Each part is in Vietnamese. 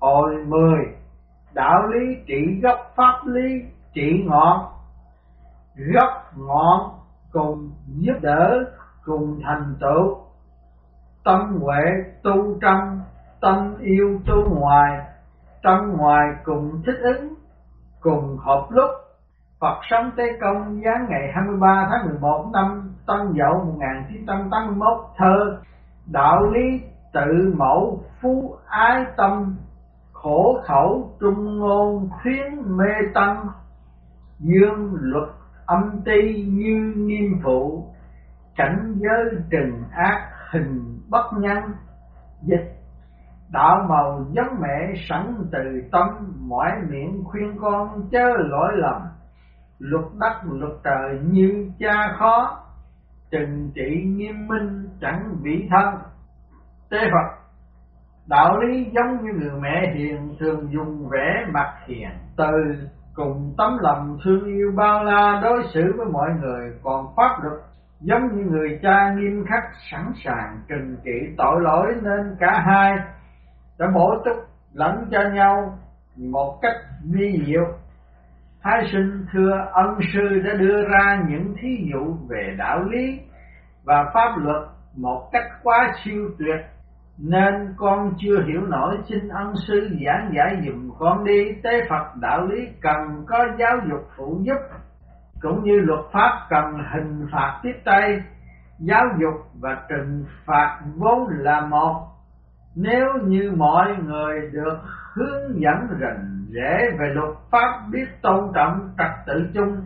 Hồi mười, Đạo lý trị gốc pháp lý trị ngọn. Gốc ngọn cùng giúp đỡ, cùng thành tựu. Tâm huệ tu trong, Tâm yêu tu ngoài. Trong ngoài cùng thích ứng, Cùng hợp lúc. Phật sống Tế Công giáng ngày 23 tháng 11 năm Tân Dậu 1981 thơ, Đạo lý tự mẫu phú ái tâm. Khổ khẩu trung ngôn khuyến mê tăng Dương luật âm ti như nghiêm phụ Cảnh giới trừng ác hình bất nhân Dịch Đạo màu giống mẹ sẵn từ tâm, Mỏi miệng khuyên con chớ lỗi lầm, luật đất luật trời như cha khó, trừng trị nghiêm minh chẳng bị thân. Tế phật đạo lý giống như người mẹ hiền thường dùng vẻ mặt hiền. Từ cùng tấm lòng thương yêu bao la đối xử với mọi người còn pháp luật, giống như người cha nghiêm khắc sẵn sàng trừng trị tội lỗi nên cả hai đã bổ túc lẫn cho nhau một cách vi diệu. Thái sinh thưa ân sư đã đưa ra những thí dụ về đạo lý và pháp luật một cách quá siêu tuyệt nên con chưa hiểu nổi, xin ân sư giảng giải dùm con đi. Tế Phật đạo lý cần có giáo dục phụ giúp, cũng như luật pháp cần hình phạt tiếp tay. Giáo dục và trừng phạt vốn là một. Nếu như mọi người được hướng dẫn rành rẽ về luật pháp, biết tôn trọng trật tự chung,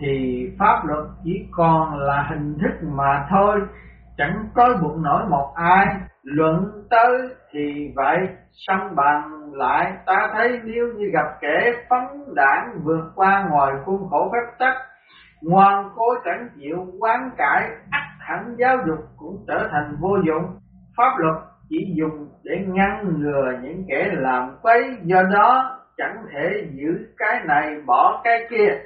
thì pháp luật chỉ còn là hình thức mà thôi. Chẳng có buộc nổi một ai luận tới thì vậy song bằng lại, ta thấy nếu như gặp kẻ phấn đảng vượt qua ngoài khuôn khổ phép tắc, ngoan cố chẳng chịu quán cải ắt hẳn giáo dục cũng trở thành vô dụng. Pháp luật chỉ dùng để ngăn ngừa những kẻ làm quấy, do đó chẳng thể giữ cái này bỏ cái kia.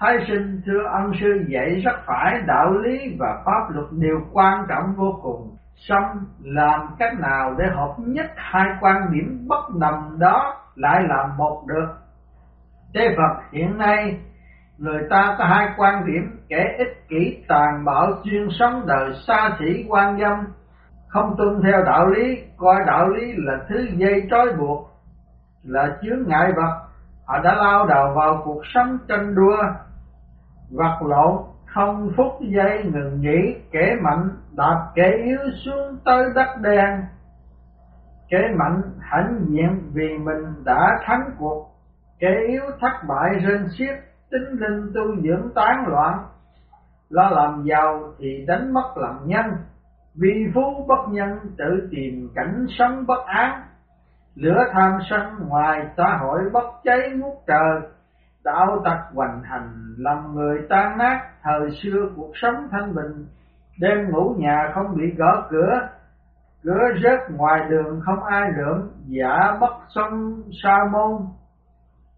Thái sinh, thưa ân sư, dạy rất phải đạo lý và pháp luật đều quan trọng vô cùng. Xong, làm cách nào để hợp nhất hai quan điểm bất đồng đó lại làm một được? Thế Phật, hiện nay, người ta có hai quan điểm, kẻ ích kỷ tàn bạo chuyên sống đời xa xỉ quan dâm. Không tuân theo đạo lý, coi đạo lý là thứ dây trói buộc, là chướng ngại vật. Họ đã lao đầu vào cuộc sống tranh đua, vật lộn không phút giây ngừng nghỉ, kẻ mạnh đạp kẻ yếu xuống tới đất đen. Kẻ mạnh hãnh diện vì mình đã thắng cuộc. Kẻ yếu thất bại rên xiết, tính linh tu dưỡng tán loạn. Lo làm giàu thì đánh mất làm nhân. Vì phú bất nhân, tự tìm cảnh sống bất an. Lửa tham sân ngoài xã hội bất cháy ngút trời đạo tặc hoành hành, làm người tan nát, thời xưa cuộc sống thanh bình. Đêm ngủ nhà không bị gõ cửa cửa rớt ngoài đường không ai lượm giả bất sông sa môn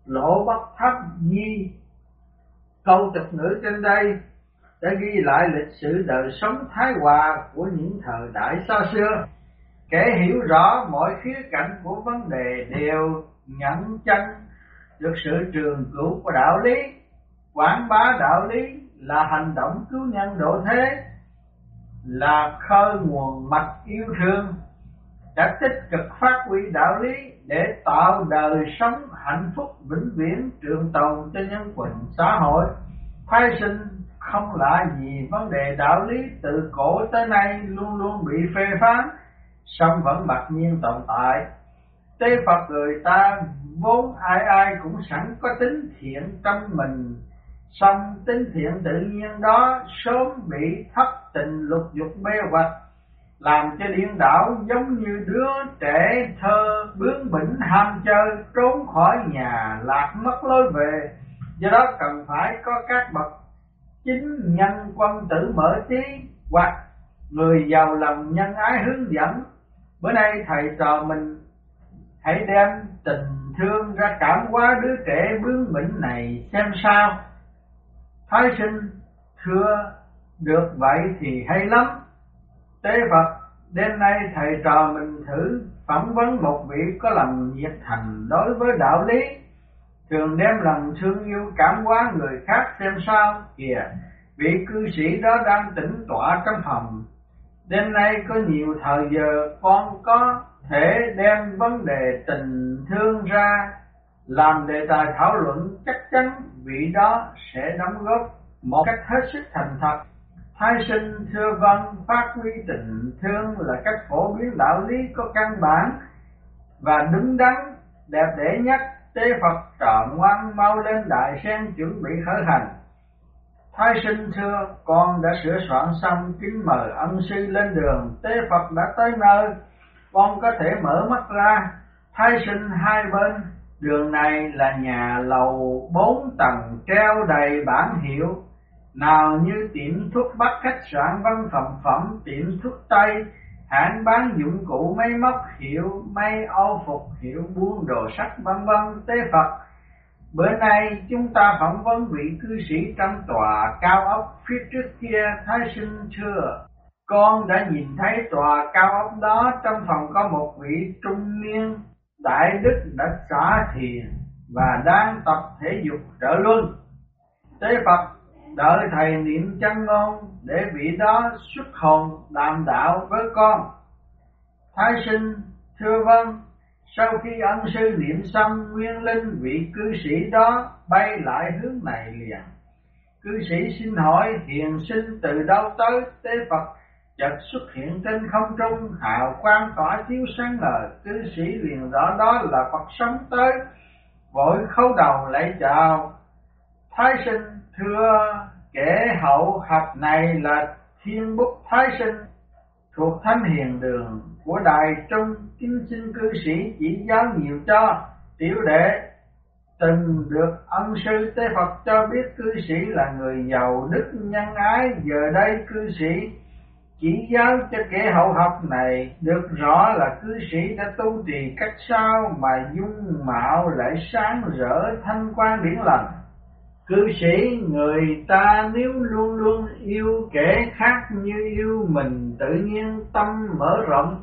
lỗ bất thấp nhi. Câu tục ngữ trên đây đã ghi lại lịch sử đời sống thái hòa của những thời đại xa xưa. Kẻ hiểu rõ mọi khía cạnh của vấn đề đều nhận chân được sự trường cửu của đạo lý, quảng bá đạo lý là hành động cứu nhân độ thế, là khơi nguồn mạch yêu thương, đã tích cực phát huy đạo lý để tạo đời sống hạnh phúc vĩnh viễn trường tồn cho nhân quần xã hội. Phái sinh không lạ gì vấn đề đạo lý từ cổ tới nay luôn luôn bị phê phán, song vẫn mặc nhiên tồn tại. Tế phật người ta vốn ai ai cũng sẵn có tính thiện trong mình. Song tính thiện tự nhiên đó sớm bị thất tình lục dục mê hoặc, làm cho điên đảo giống như đứa trẻ thơ bướng bỉnh ham chơi trốn khỏi nhà, lạc mất lối về. Do đó cần phải có các bậc chính nhân quân tử mở trí hoặc người giàu lòng nhân ái hướng dẫn. Bữa nay thầy trò mình hãy đem tình thương ra cảm hóa đứa trẻ bướng bỉnh này xem sao. Thái sinh thưa, được vậy thì hay lắm. Tế phật, đêm nay thầy trò mình thử phỏng vấn một vị có lòng nhiệt thành đối với đạo lý. Thường đem lòng thương yêu cảm hóa người khác xem sao. Kìa, vị cư sĩ đó đang tĩnh tọa trong phòng. Đêm nay có nhiều thời giờ con có thể đem vấn đề tình thương ra, làm đề tài thảo luận, chắc chắn vị đó sẽ đóng góp một cách hết sức thành thật. Thái sinh thưa vâng phát huy tình thương là cách phổ biến đạo lý có căn bản và đứng đắn, đẹp đẽ nhất. Tế phật trọn ngoan mau lên đại sen chuẩn bị khởi hành. Thái sinh thưa, con đã sửa soạn xong kính mời ân sư lên đường. Tế phật đã tới nơi con có thể mở mắt ra thái sinh hai bên. Đường này là nhà lầu bốn tầng treo đầy bản hiệu. Nào như tiệm thuốc bắc khách sạn văn phòng phẩm, tiệm thuốc tây, hãng bán dụng cụ máy móc hiệu may âu phục hiệu, buôn đồ sắt vân vân, tế phật. Bữa nay chúng ta phỏng vấn vị cư sĩ trong tòa cao ốc phía trước kia, thái sinh thưa con đã nhìn thấy tòa cao ốc đó, trong phòng có một vị trung niên, đại đức đã xả thiền và đang tập thể dục trở luân. Tế phật đợi thầy niệm chân ngôn để vị đó xuất hồn đàm đạo với con. Thái sinh, thưa vâng sau khi ân sư niệm xong, nguyên linh vị cư sĩ đó bay lại hướng này liền. Cư sĩ xin hỏi hiền sinh từ đâu tới? Tế phật chợt xuất hiện trên không trung, hào quang tỏa chiếu sáng ngời cư sĩ liền rõ đó là phật sống tới. Vội khấu đầu lạy chào. Thái sinh, thưa kẻ hậu học này là thiên bút thái sinh. Thuộc thánh hiền đường của đài trung, kính xin cư sĩ chỉ giáo nhiều cho. Tiểu đệ từng được ân sư tế Phật cho biết cư sĩ là người giàu đức, nhân ái. Giờ đây cư sĩ chỉ giáo cho kẻ hậu học này, được rõ là cư sĩ đã tu trì cách sao mà dung mạo lại sáng rỡ thanh quan điển lành. Cư sĩ người ta nếu luôn luôn yêu kẻ khác như yêu mình, tự nhiên tâm mở rộng.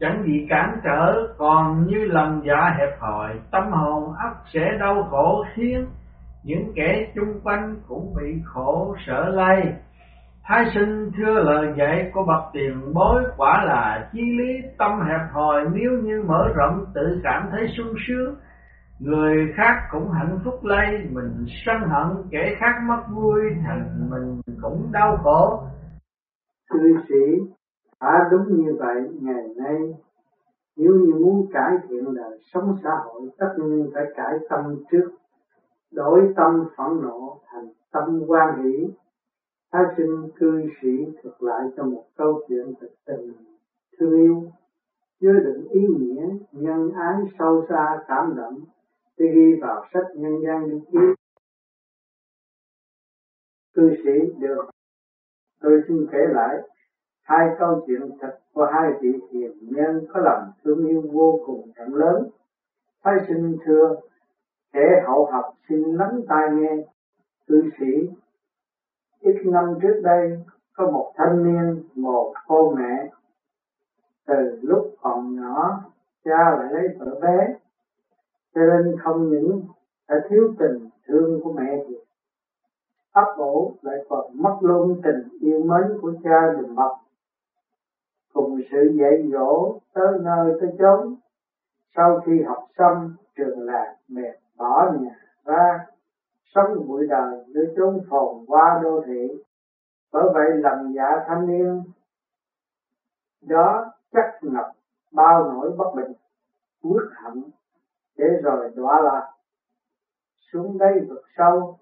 Chẳng bị cản trở, còn như lòng dạ hẹp hòi, tâm hồn ấp sẽ đau khổ khiến những kẻ chung quanh cũng bị khổ sở lây thái sinh thưa lời dạy của bậc tiền bối, quả là chi lý tâm hẹp hòi, nếu như mở rộng tự cảm thấy sung sướng, người khác cũng hạnh phúc lây, mình sân hận, kẻ khác mất vui, thành mình cũng đau khổ. Cư sĩ, đã đúng như vậy, ngày nay, nếu như muốn cải thiện đời sống xã hội, tất nhiên phải cải tâm trước, đổi tâm phẫn nộ thành tâm quan hỷ thái sinh cư sĩ thuật lại cho một câu chuyện thật tình thương yêu? Chứa đựng ý nghĩa, nhân ái sâu xa cảm động tôi ghi vào sách nhân gian lưu ký cư sĩ được. Tôi xin kể lại hai câu chuyện thật của hai vị hiền nhân có lòng thương yêu vô cùng rộng lớn. Thái sinh thưa, kẻ hậu học xin lắng tai nghe. Cư sĩ ít năm trước đây, có một thanh niên, một cô mẹ. Từ lúc còn nhỏ, cha lại lấy vợ bé. Cho nên không những đã thiếu tình thương của mẹ thì ấp ổ lại còn mất luôn tình yêu mến của cha đùm bọc. Cùng sự dạy dỗ tới nơi tới chốn, sau khi học xong, trường lạc mẹ bỏ nhà ra sống bụi đời nơi chốn phồn hoa đô thị. Bởi vậy lòng dạ thanh niên, đó chắc ngập bao nỗi bất bình uất hận để rồi đọa lạc. Xuống đây vực sâu,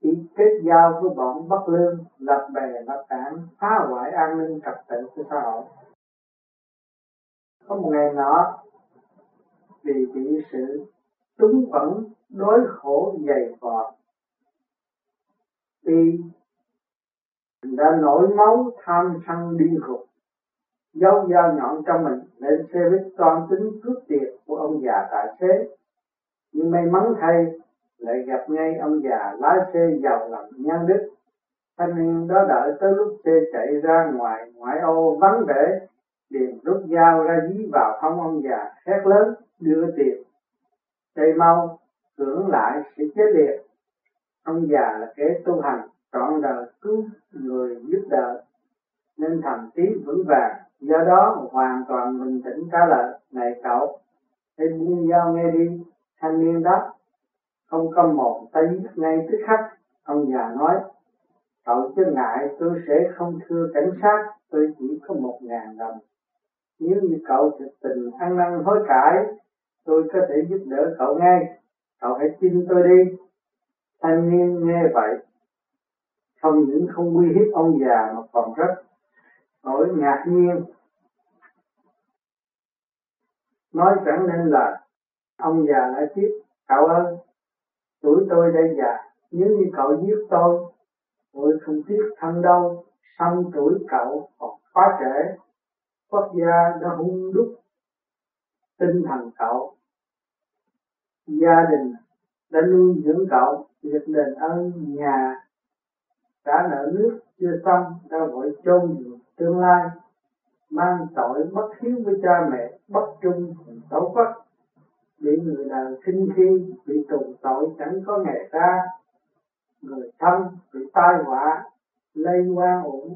chỉ kết giao với bọn bất lương, lập bè lập đảng phá hoại an ninh trật tự của xã hội. Có một ngày nọ, vì bị sự túng vẫn đối khổ, dày vò. Thì đã nổi máu, tham sân điên khùng, dấu dao nhọn trong mình lên xe buýt toan tính cướp tiệc của ông già tài xế. Nhưng may mắn thay, lại gặp ngay ông già lái xe giàu lòng nhân đức. Thanh niên đó đợi tới lúc xe chạy ra ngoài ngoại ô vắng vẻ, liền rút dao ra dí vào hông ông già, hét lớn, đưa tiền chạy mau hưởng lại sẽ chết liệt ông già là kẻ tu hành, trọn đời cứu người giúp đỡ, nên thầm trí vững vàng. Do đó hoàn toàn bình tĩnh trả lời này cậu. Hãy buông dao nghe đi, thanh niên đáp không có một tay giết ngay tức khắc, ông già nói, cậu chứ ngại, tôi sẽ không thưa cảnh sát, tôi chỉ có một ngàn đồng. Nếu như cậu thực tình ăn năn hối cải tôi có thể giúp đỡ cậu ngay. Cậu hãy tin tôi đi. Thanh niên nghe vậy, không những không uy hiếp ông già mà còn rất nổi ngạc nhiên. Nói chẳng nên là ông già lại tiếp, cậu ơi, tuổi tôi đây già, nếu như cậu giết tôi tôi không tiếc thân đâu. Song tuổi cậu còn quá trẻ, quốc gia đã hung đúc tinh thần cậu gia đình, đã nuôi dưỡng cậu, việc đền ơn nhà trả nợ nước chưa xong, đã vội chôn tương lai, mang tội bất hiếu với cha mẹ, bất trung tổ quốc bị người đời khinh khi, bị tù tội chẳng có ngày ra. Người thân bị tai họa, lây qua ổn.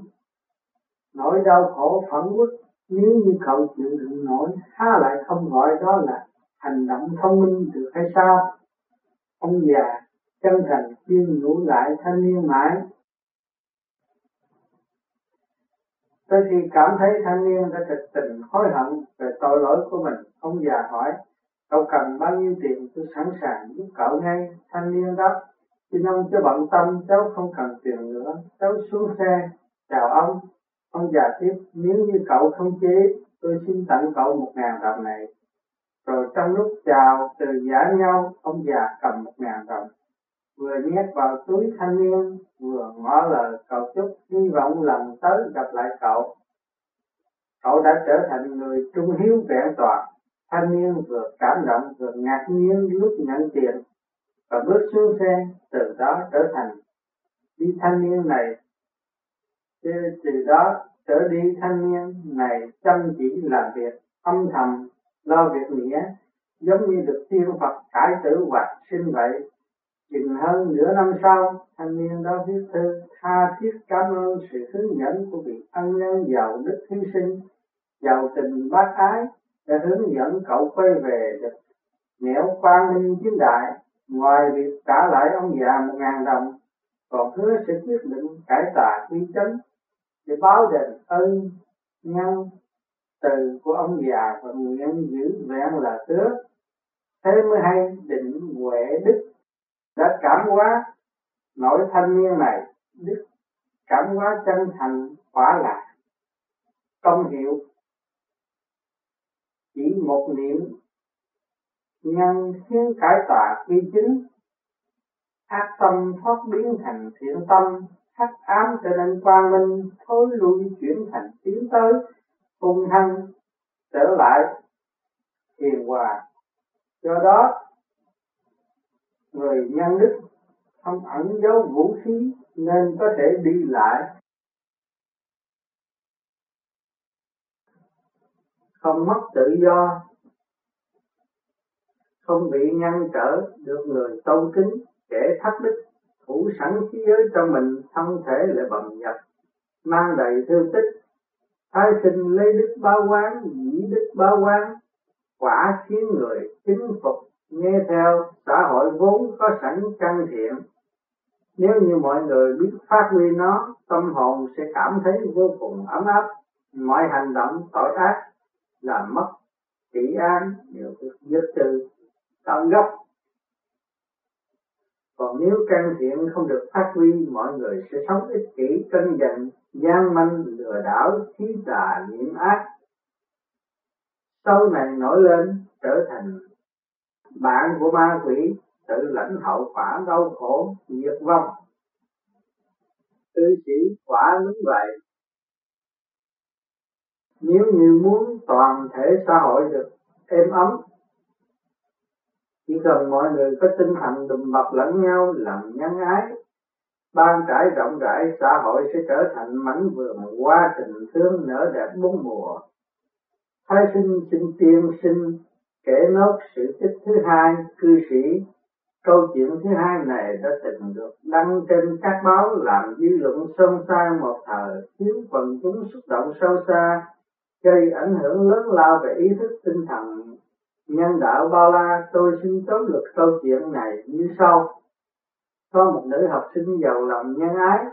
Nỗi đau khổ phẫn uất, nếu như cậu chịu đựng nổi, há lại không gọi đó là hành động thông minh được hay sao? Ông già, chân thành khuyên nhủ lại thanh niên mãi. Tới khi cảm thấy thanh niên đã thực tình, hối hận về tội lỗi của mình, ông già hỏi, cậu cần bao nhiêu tiền tôi sẵn sàng giúp cậu ngay, thanh niên đáp xin ông cho bận tâm, cháu không cần tiền nữa. Cháu xuống xe, chào ông. Ông già tiếp, nếu như cậu không chế, tôi xin tặng cậu một ngàn đồng này rồi trong lúc chào từ giả nhau, ông già cầm một ngàn đồng. Vừa nhét vào túi thanh niên, vừa ngỏ lời cầu chúc, hy vọng lần tới gặp lại cậu. Cậu đã trở thành người trung hiếu vẹn toàn. Thanh niên vừa cảm động, vừa ngạc nhiên lúc nhận tiền, và bước xuống xe, từ đó trở thành đi thanh niên này. Từ đó trở đi thanh niên này chăm chỉ làm việc, âm thầm lo việc nghĩa, giống như được tiên Phật cải tử hoạt sinh vậy. Chừng hơn nửa năm sau, thanh niên đó viết thư tha thiết cảm ơn sự hướng dẫn của vị ân nhân giàu đức hy sinh, giàu tình bác ái, đã hướng dẫn cậu quay về được nẻo quang minh chính đại. Ngoài việc trả lại ông già một ngàn đồng, còn hứa sẽ quyết định cải tà quy chánh để báo đền ơn nhân từ của ông già và nguyện giữ vẹn là tước. Thế mới hay định huệ đức đã cảm hóa nỗi thanh niên này. Đức cảm hóa chân thành quả là công hiệu. Chỉ một niệm nhân khiến cải tà quy chính. Ác tâm thoát biến thành thiện tâm, hắc ám trở nên quang minh, thối lui chuyển thành tiến tới hung hăng trở lại hiền hòa. Do đó, người nhân đức không ẩn giấu vũ khí nên có thể đi lại. Không mất tự do, không bị ngăn trở được người tôn kính, kẻ thắt đức thủ sẵn khí giới trong mình, thân thể lại bầm nhập, mang đầy thương tích thái sinh lấy đức báo quán dĩ đức báo quán, quả khiến người kính phục. Nghe theo, xã hội vốn có sẵn căn thiện. Nếu như mọi người biết phát huy nó, tâm hồn sẽ cảm thấy vô cùng ấm áp. Mọi hành động tội ác làm mất trị an, đều được dứt trừ. Tận gốc còn nếu căn thiện không được phát huy, mọi người sẽ sống ích kỷ cân giận gian manh, lừa đảo, khí tà nhiễm ác. Sau này nổi lên, trở thành bạn của ma quỷ, tự lãnh hậu quả đau khổ, diệt vong. Tư sĩ quả đúng vậy. Nếu như muốn toàn thể xã hội được êm ấm chỉ cần mọi người có tinh thần đùm bọc lẫn nhau, làm nhân ái, ban trải rộng rãi, xã hội sẽ trở thành mảnh vườn hoa tình thương nở đẹp bốn mùa. Thái sinh sinh tiên sinh kể nốt sự tích thứ hai, cư sĩ. Câu chuyện thứ hai này đã từng được đăng trên các báo làm dư luận xôn xao một thời khiến quần chúng xúc động sâu xa, gây ảnh hưởng lớn lao về ý thức tinh thần nhân đạo bao la, tôi xin tóm lược câu chuyện này như sau. Có một nữ học sinh giàu lòng nhân ái.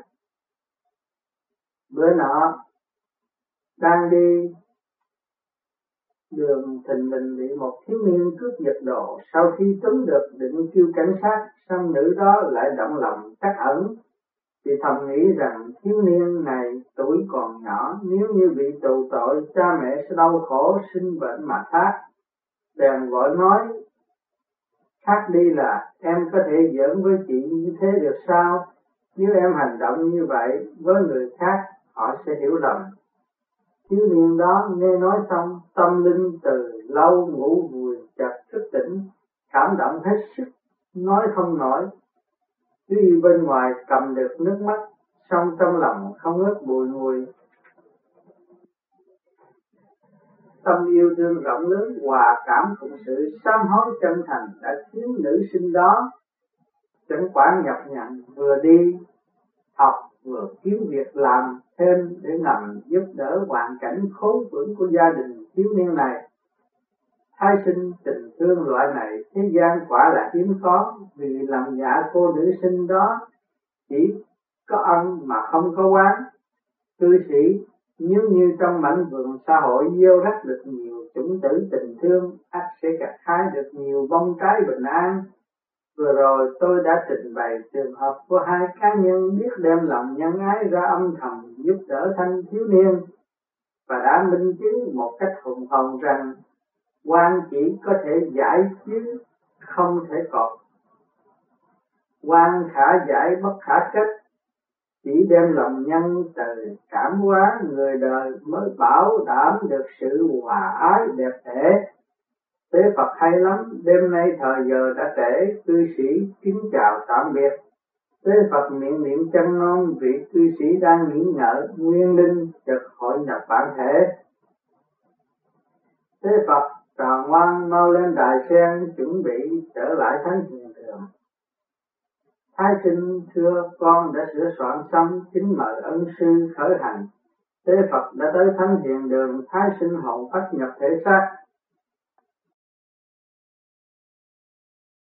Bữa nọ, đang đi đường thình lình bị một thiếu niên cướp giật đồ. Sau khi tóm được định kêu cảnh sát xong nữ đó lại động lòng chắc ẩn. Thì thầm nghĩ rằng thiếu niên này tuổi còn nhỏ, nếu như bị tù tội, cha mẹ sẽ đau khổ, sinh bệnh mà thác bèn gọi nói, khác đi là em có thể giỡn với chị như thế được sao? Nếu em hành động như vậy, với người khác, họ sẽ hiểu lầm. Thiếu niên đó nghe nói xong, tâm linh từ lâu ngủ vùi chặt thức tỉnh, cảm động hết sức, nói không nổi. Tuy bên ngoài cầm được nước mắt, song trong lòng không ngớt bùi ngùi tâm yêu thương rộng lớn, hòa cảm cùng sự, sám hối chân thành đã khiến nữ sinh đó chẳng quản nhập nhận vừa đi, học vừa kiếm việc làm thêm để nằm giúp đỡ hoàn cảnh khốn vững của gia đình thiếu niên này Thái sinh tình thương loại này, thế gian quả là hiếm có, vì làm dạ cô nữ sinh đó chỉ có ân mà không có quán. Cư sĩ nếu như trong mảnh vườn xã hội gieo rắc được nhiều chủng tử tình thương, ắt sẽ gặt hái được nhiều bông trái bình an. Vừa rồi tôi đã trình bày trường hợp của hai cá nhân biết đem lòng nhân ái ra âm thầm giúp đỡ thanh thiếu niên và đã minh chứng một cách hùng hồn rằng quan chỉ có thể giải chứ không thể cột quan khả giải bất khả kết chỉ đem lòng nhân từ cảm hóa người đời mới bảo đảm được sự hòa ái đẹp đẽ Tế Phật hay lắm, đêm nay thời giờ đã trễ, cư sĩ kính chào tạm biệt. Tế Phật miệng niệm chân non vị cư sĩ đang nghỉ ngợi, nguyên linh chợt hội nhập bản thể. Tế Phật trò ngoan mau lên đài sen chuẩn bị trở lại thánh hiền đường. Thái sinh thưa, con đã sửa soạn xong kính mời ân sư khởi hành. Tế Phật đã tới thánh hiền đường, Thái sinh hậu phát nhập thể xác